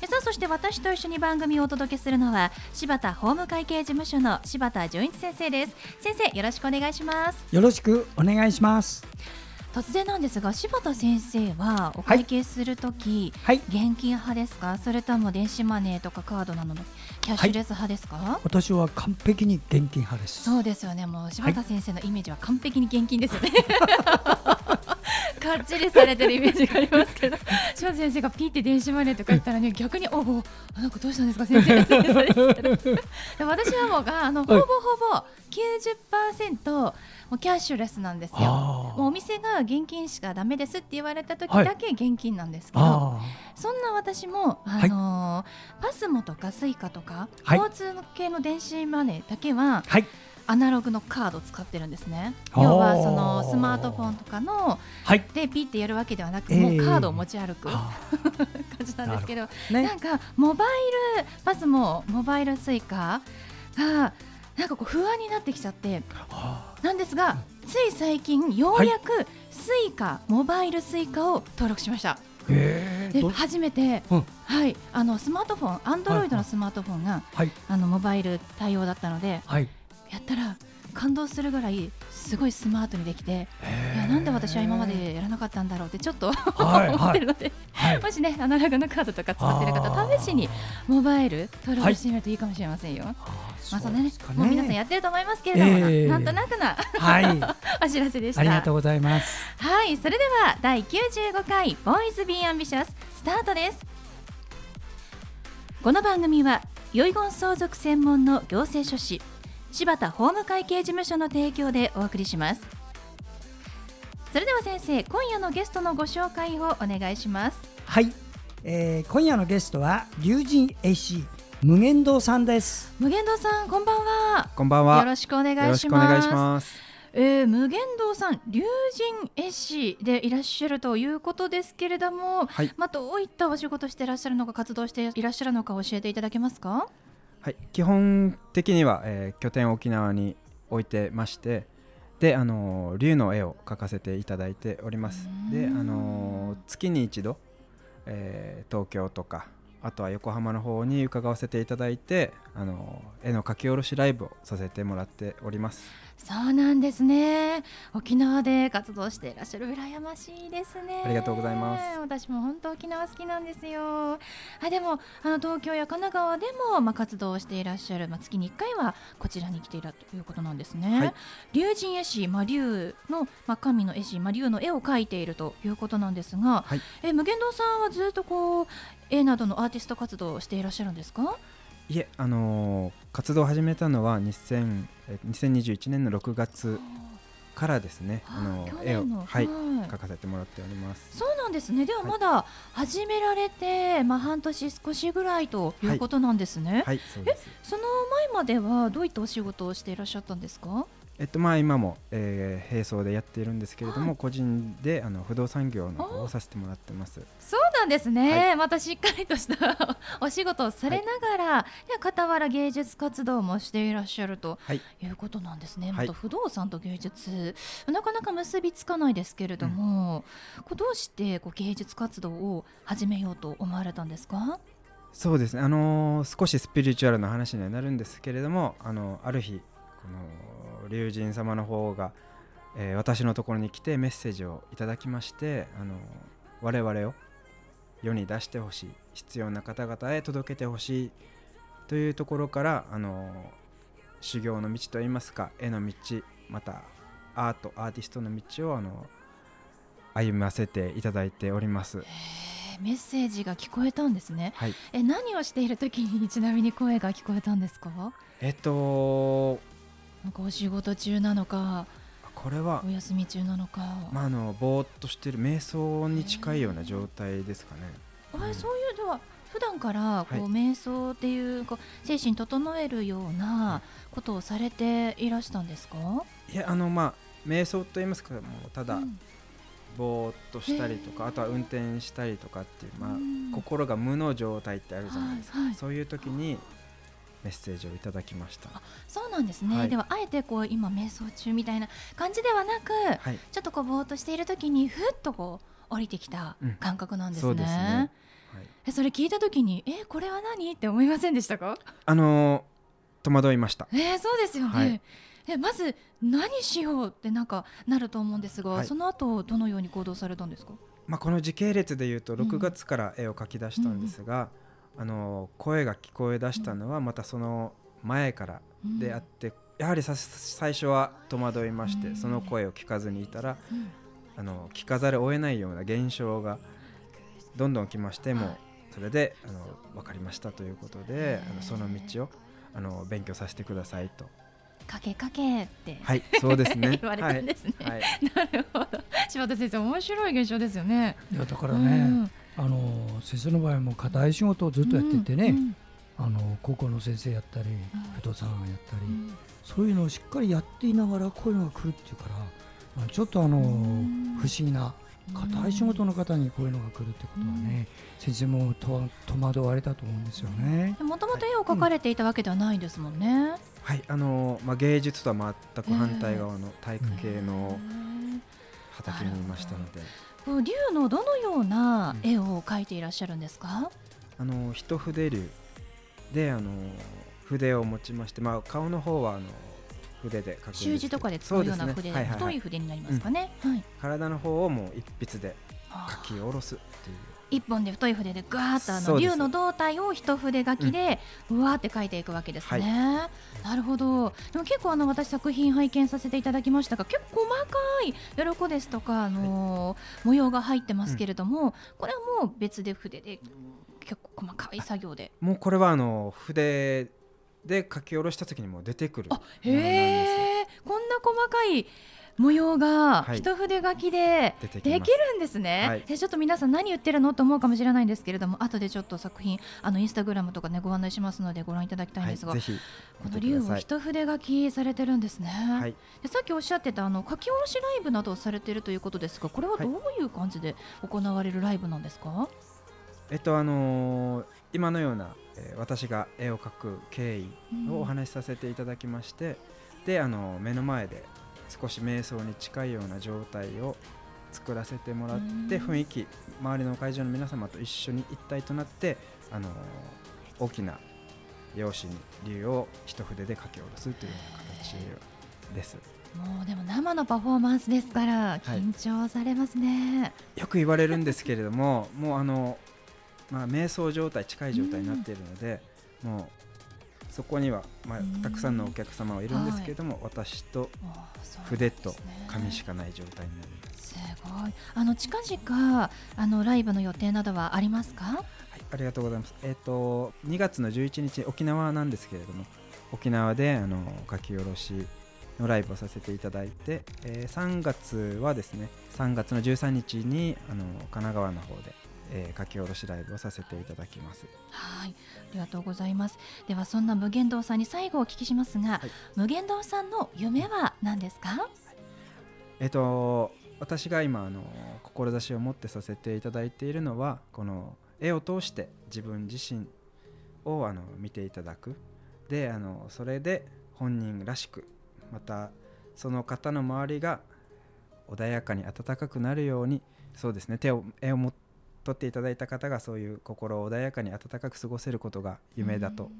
さあそして私と一緒に番組をお届けするのは柴田法務会計事務所の柴田純一先生です。先生よろしくお願いします。よろしくお願いします。突然なんですが柴田先生はお会計するとき、はい、現金派ですか？それとも電子マネーとかカードなどのキャッシュレス派ですか、私は完璧に現金派です。そうですよね。もう柴田先生のイメージは完璧に現金ですよね、かっちりされてるイメージがありますけど。柴田先生がピーって電子マネーとか言ったらね逆におおなんかどうしたんですか先生。私はもうがあのほぼほぼ90%もうキャッシュレスなんですよあもうお店が現金しかダメですって言われた時はい。だけ現金なんですけど、あそんな私も、あのーパスモとかスイカとか、はい。交通系の電子マネーだけはー、はい、アナログのカードを使ってるんですね。要はそのスマートフォンとかのはい、でピッてやるわけではなくもうカードを持ち歩く 感じなんですけど、なんかモバイルパスモモバイルスイカがなんかこう不安になってきちゃってあなんですが、つい最近ようやくスイカ、モバイルスイカを登録しました。でど初めて、うん。はい。あのスマートフォンアンドロイドのスマートフォンが、はい、あのモバイル対応だったのではい、やったら感動するぐらいすごいスマートにできていやなんで私は今までやらなかったんだろうってちょっとはい思ってるので、はい、もしねアナログのカードとか使ってる方試しにモバイル登録してみるといいかもしれませんよ。あーまあそね。そううですかもう皆さんやってると思いますけれども、なええ。なんとなくなはい、お知らせでした。ありがとうございます。はい、それでは第95回ボーイズビーアンビシャススタートです。この番組は遺言相続専門の行政書士柴田法務会計事務所の提供でお送りします。それでは先生、今夜のゲストのご紹介をお願いします。はい、えー、今夜のゲストは龍神絵師無限堂さんです。無限堂さん、こんばんは。こんばんは。よろしくお願いします。よろしくお願いします。えー、無限堂さん、龍神絵師でいらっしゃるということですけれども、はいまあ、どういったお仕事していらっしゃるのか、活動していらっしゃるのか教えていただけますか？はい、基本的には、えー拠点を沖縄に置いてまして、で、あのー竜の絵を描かせていただいております。で、あのー月に一度、えー東京とか、あとは横浜の方に伺わせていただいて、あのー絵の描き下ろしライブをさせてもらっております。そうなんですね。沖縄で活動していらっしゃる羨ましいですね。ありがとうございます私も本当沖縄好きなんですよ。あでもあの東京や神奈川でもまあ活動していらっしゃるまあ月に1回はこちらに来ているということなんですね。はい龍神絵師まあ龍のまあ神の絵師まあ龍の絵を描いているということなんですが、はいえ無限堂さんはずっとこう絵などのアーティスト活動をしていらっしゃるんですか？いえ、あのー活動を始めたのは2000えー2021年の6月からですね、あの絵をはいはい描かせてもらっております。そうなんですね。でははいまだ始められて、まあ半年少しぐらいということなんですね。はい、そうです。その前まではどういったお仕事をしていらっしゃったんですか？えっとまあ今も、えー並走でやっているんですけれども、はい個人であの不動産業の方をさせてもらってます。そうなんですね。はまたしっかりとした お仕事をされながら、で傍ら芸術活動もしていらっしゃるとはい、いうことなんですね。はいまた不動産と芸術、なかなか結びつかないですけれども、こうどうしてこう芸術活動を始めようと思われたんですか？そうですね。あのー少しスピリチュアルな話にはなるんですけれども、あのある日この龍神様の方が、えー私のところに来てメッセージをいただきまして、あの我々を世に出してほしい、必要な方々へ届けてほしいというところから、あの修行の道といいますか、絵の道、またアートアーティストの道をあの歩ませていただいております。メッセージが聞こえたんですね。はい。え何をしている時にちなみに声が聞こえたんですか？えっとなんかお仕事中なのかこれはお休み中なのか。まあ、あのぼーっとしてる瞑想に近いような状態ですかね。ああそういうでは普段からこう、はい瞑想っていうこう精神整えるようなことをされていらしたんですか？いやあのまあ瞑想と言いますかもうただうん。ぼーっとしたりとか、あとは運転したりとかっていう、まあうん。心が無の状態ってあるじゃないですか、はいはい。そういう時にメッセージをいただきましたあそうなんですね。はいではあえてこう今瞑想中みたいな感じではなく、はいちょっとこうぼーっとしている時にふっとこう降りてきたうん感覚なんですね。そうですね、はい、えそれ聞いた時にえこれは何？って思いませんでしたか？あのー戸惑いましたえー、そうですよね。はいえまず何しようってなんかなると思うんですが、はいその後どのように行動されたんですか？まあ、この時系列でいうとうん6月から絵を描き出したんですが、あの声が聞こえ出したのはまたその前からであって、やはりさ最初は戸惑いまして、うん。その声を聞かずにいたらうん。あの聞かざるを得ないような現象がどんどん来ましてもそれであの分かりましたということであのその道をあの勉強させてくださいと。かけかけって、はいそうですね。言われたんですね。はい、はい。なるほど。柴田先生面白い現象ですよね。いやだからね、あの先生の場合も課題仕事をずっとやっててね、うんあの高校の先生やったり、不動産やったり、うん。そういうのをしっかりやっていながらこういうのが来るっていうからあちょっとあの、ん。不思議な硬い仕事の方にこういうのが来るってことはね、先生もと戸惑われたと思うんですよね。もともと絵を描かれていたわけではないですもんね。はい。あのまあ、芸術とは全く反対側の体育系の畑にいましたので、こう竜のどのような絵を描いていらっしゃるんですか？あの一筆流であの筆を持ちまして、まあ、顔の方はあの筆で描く習字とかで使うようなそ筆で、ね。はいはいはい。太い筆になりますかね。はい。体の方をもう一筆で書き下ろすっていう一本で太い筆でガーッとあの竜の胴体を一筆書きで、うわーって書いていくわけですね。なるほど。でも結構あの私作品拝見させていただきましたが、結構細かい鱗ですとかあのー模様が入ってますけれども、これはもう別で筆で結構細かい作業で。もうこれはあの筆で書き下ろした時にもう出てくるあ、へえ。こんな細かい模様がはい。一筆書きでできるんですね、はい。でちょっと皆さん何言ってるのと思うかもしれないんですけれども後でちょっと作品あのインスタグラムとかねご案内しますのでご覧いただきたいんですが、はい、こ見の竜を。一筆書きされてるんですね、はい、でさっきおっしゃってたあの書き下ろしライブなどをされているということですがこれはどういう感じで行われるライブなんですか、えっとあのー今のような、えー私が絵を描く経緯をお話しさせていただきまして、であの目の前で少し瞑想に近いような状態を作らせてもらって、うん。雰囲気周りの会場の皆様と一緒に一体となってあのー大きな用紙に竜を一筆で書き下ろすというような形です。もうでも生のパフォーマンスですから緊張されますね、よく言われるんですけれどももうあの、まあ、瞑想状態近い状態になっているので、もうそこには、まうんあ、たくさんのお客様はいるんですけれども、私とああそうなん筆と紙しかない状態になります。すごい。あの近々あのライブの予定などはありますか？はい、ありがとうございます。えっ、と2月の11日沖縄なんですけれども沖縄であの書き下ろしのライブをさせていただいて、えー3月はですね3月の13日にあの神奈川の方で、えー書き下ろしライブをさせていただきます。はい、ありがとうございます。ではそんな無限堂さんに最後お聞きしますが、はい無限堂さんの夢は何ですか？えっと、私が今あの志を持ってさせていただいているのはこの絵を通して自分自身をあの見ていただくであのそれで本人らしくまたその方の周りが穏やかに温かくなるようにそうですね手を絵をも取っていただいた方がそういう心を穏やかに温かく過ごせることが夢だと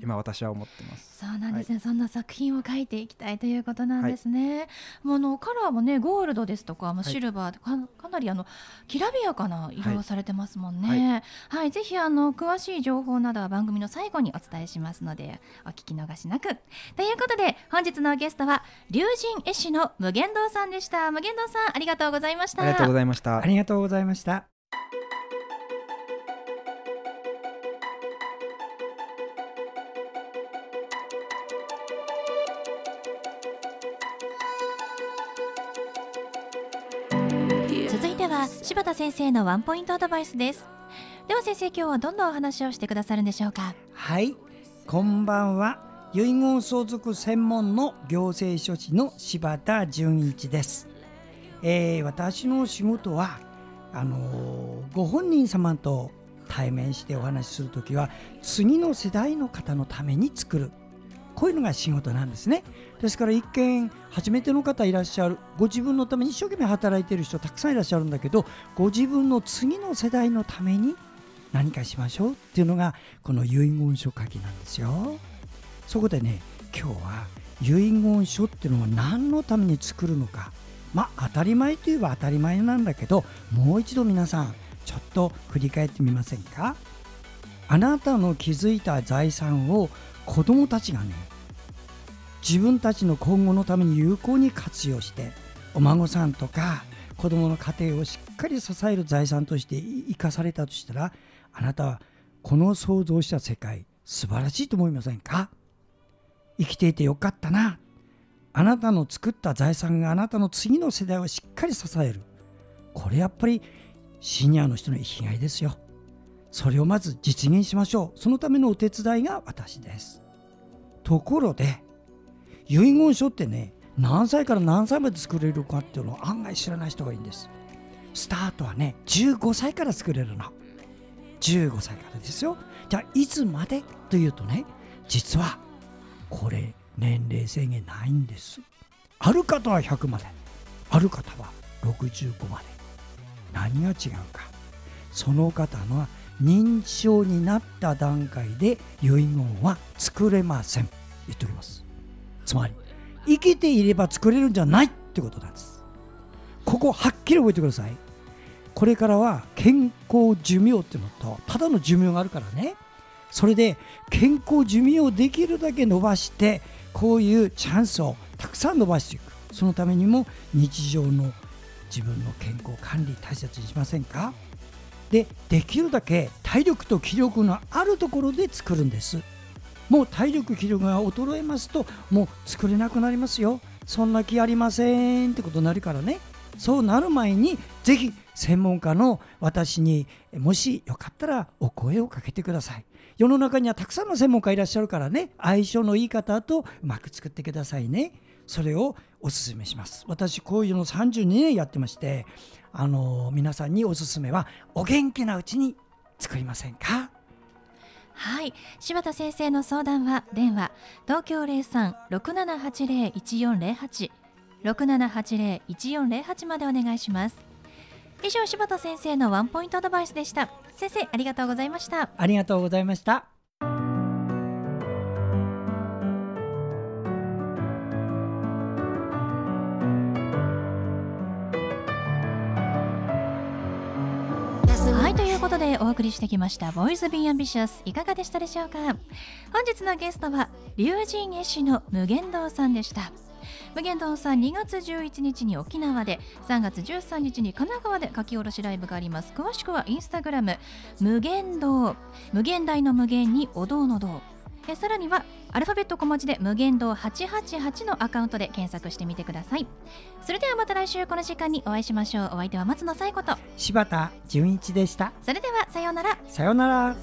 今私は思ってます。そうなんですね、そんな作品を描いていきたいということなんですね。もうあのカラーもねゴールドですとか、まあ、はいシルバーでかかなりあのきらびやかな色をされてますもんね。はい、ぜひあの詳しい情報などは番組の最後にお伝えしますのでお聞き逃しなく。ということで本日のゲストは龍神絵師の無限堂さんでした。無限堂さんありがとうございました。ありがとうございましたあ。りがとうございました。柴田先生のワンポイントアドバイスです。では先生今日はどんなお話をしてくださるんでしょうか？はい。こんばんは。遺言相続専門の行政書士の柴田純一です、えー私の仕事はあのーご本人様と対面してお話しするときは次の世代の方のために作るこういうのが仕事なんですね。ですから一見初めての方いらっしゃるご自分のために一生懸命働いている人たくさんいらっしゃるんだけどご自分の次の世代のために何かしましょうっていうのがこの遺言書書きなんですよ。そこでね今日は遺言書っていうのは何のために作るのか。まあ当たり前といえば当たり前なんだけどもう一度皆さんちょっと振り返ってみませんか。あなたの築いた財産を子供たちがね自分たちの今後のために有効に活用してお孫さんとか子供の家庭をしっかり支える財産として生かされたとしたらあなたはこの想像した世界素晴らしいと思いませんか？生きていてよかったな。あなたの作った財産があなたの次の世代をしっかり支える。これやっぱりシニアの人の生きがいですよ。それをまず実現しましょう。そのためのお手伝いが私です。ところで遺言書ってね何歳から何歳まで作れるかっていうのを案外知らない人がいいんです。スタートはね15歳から作れるの。15歳からですよ。じゃあいつまでというとね実はこれ年齢制限ないんです。ある方は100まで。ある方は65まで。何が違うか。その方の認知症になった段階で遺言は作れません。言っておきます。つまり生きていれば作れるんじゃないってことなんです。ここはっきり覚えてください。これからは健康寿命っていうのとただの寿命があるからね。それで健康寿命をできるだけ伸ばしてこういうチャンスをたくさん伸ばしていく。そのためにも日常の自分の健康管理大切にしませんか？でできるだけ体力と気力のあるところで作るんです。もう体力気力が衰えますともう作れなくなりますよ。そんな気ありませんってことになるからね。そうなる前にぜひ専門家の私にもしよかったらお声をかけてください。世の中にはたくさんの専門家いらっしゃるからね。相性のいい方とうまく作ってくださいね。それをお勧めします。私こういうの32年やってましてあの皆さんにおすすめはお元気なうちに作りませんか？はい。柴田先生の相談は電話東京03-6780-1408 6780-1408までお願いします。以上柴田先生のワンポイントアドバイスでした。先生ありがとうございました。ありがとうございましたことでお送りしてきました「ボーイズ・ビー・アンビシャス」いかがでしたでしょうか？本日のゲストは龍神絵師の無限堂さんでした。無限堂さん2月11日に沖縄で3月13日に神奈川で書き下ろしライブがあります。詳しくはインスタグラム無限堂。無限大の無限にお堂の堂。えさらにはアルファベット小文字で無限堂888のアカウントで検索してみてください。それではまた来週この時間にお会いしましょう。お相手は松野紗友子と。柴田純一でした。それではさようなら。さようなら